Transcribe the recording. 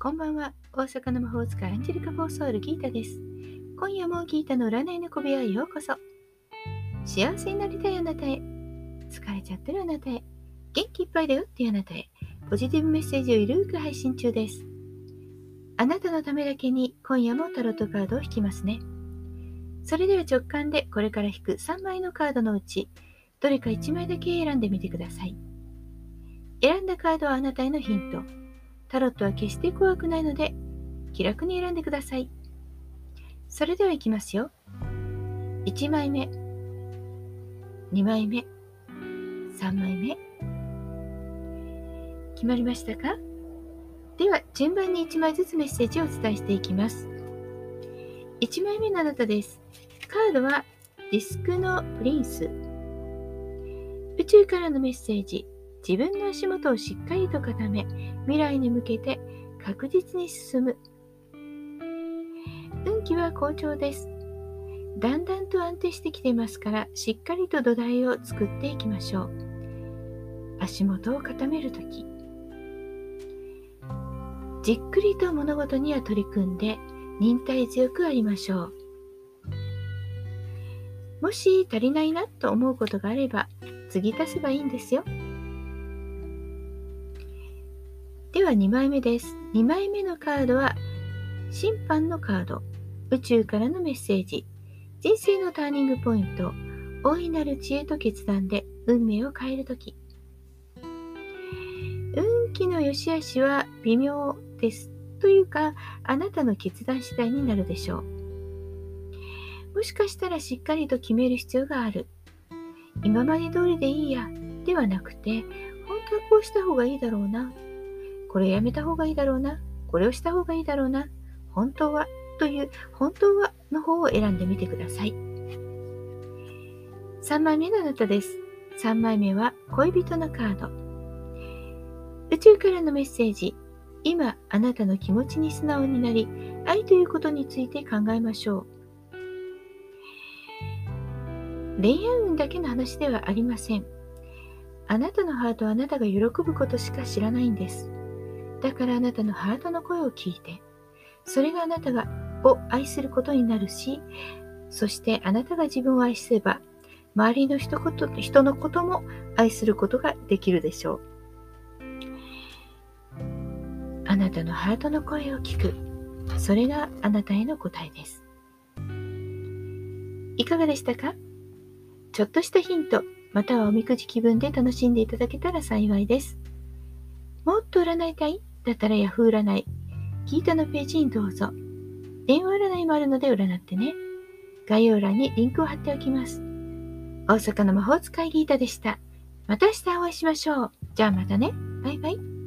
こんばんは。大阪の魔法使いアンジェリカ・フォーソール・ギータです。今夜もギータの占いの小部屋へようこそ。幸せになりたいあなたへ。疲れちゃってるあなたへ。元気いっぱいだよっていうあなたへ。ポジティブメッセージをゆるく配信中です。あなたのためだけに今夜もタロットカードを引きますね。それでは直感でこれから引く3枚のカードのうち、どれか1枚だけ選んでみてください。選んだカードはあなたへのヒント。タロットは決して怖くないので、気楽に選んでください。それではいきますよ。1枚目、2枚目、3枚目。決まりましたか？では、順番に1枚ずつメッセージをお伝えしていきます。1枚目のあなたです。カードはディスクのプリンス。宇宙からのメッセージ。自分の足元をしっかりと固め、未来に向けて確実に進む。運気は好調です。だんだんと安定してきていますから、しっかりと土台を作っていきましょう。足元を固めるとき、じっくりと物事には取り組んで、忍耐強くありましょう。もし足りないなと思うことがあれば、次足せばいいんですよ。は2枚目です。2枚目のカードは審判のカード。宇宙からのメッセージ。人生のターニングポイント。大いなる知恵と決断で運命を変えるとき。運気の良し悪しは微妙です。というか、あなたの決断次第になるでしょう。もしかしたらしっかりと決める必要がある。今まで通りでいいや、ではなくて、本当はこうした方がいいだろうな、これやめた方がいいだろうな、これをした方がいいだろうな、本当はという本当はの方を選んでみてください。3枚目のあなたです。3枚目は恋人のカード。宇宙からのメッセージ。今、あなたの気持ちに素直になり、愛ということについて考えましょう。恋愛運だけの話ではありません。あなたのハートはあなたが喜ぶことしか知らないんです。だからあなたのハートの声を聞いて、それがあなたがを愛することになるし、そしてあなたが自分を愛すれば、周りの人こと人のことも愛することができるでしょう。あなたのハートの声を聞く。それがあなたへの答えです。いかがでしたか？ちょっとしたヒント、またはおみくじ気分で楽しんでいただけたら幸いです。もっと占いたい？だったら Yahoo 占い。聞いたのページにどうぞ。電話占いもあるので占ってね。概要欄にリンクを貼っておきます。大阪の魔法使いギータでした。また明日お会いしましょう。じゃあまたね。バイバイ。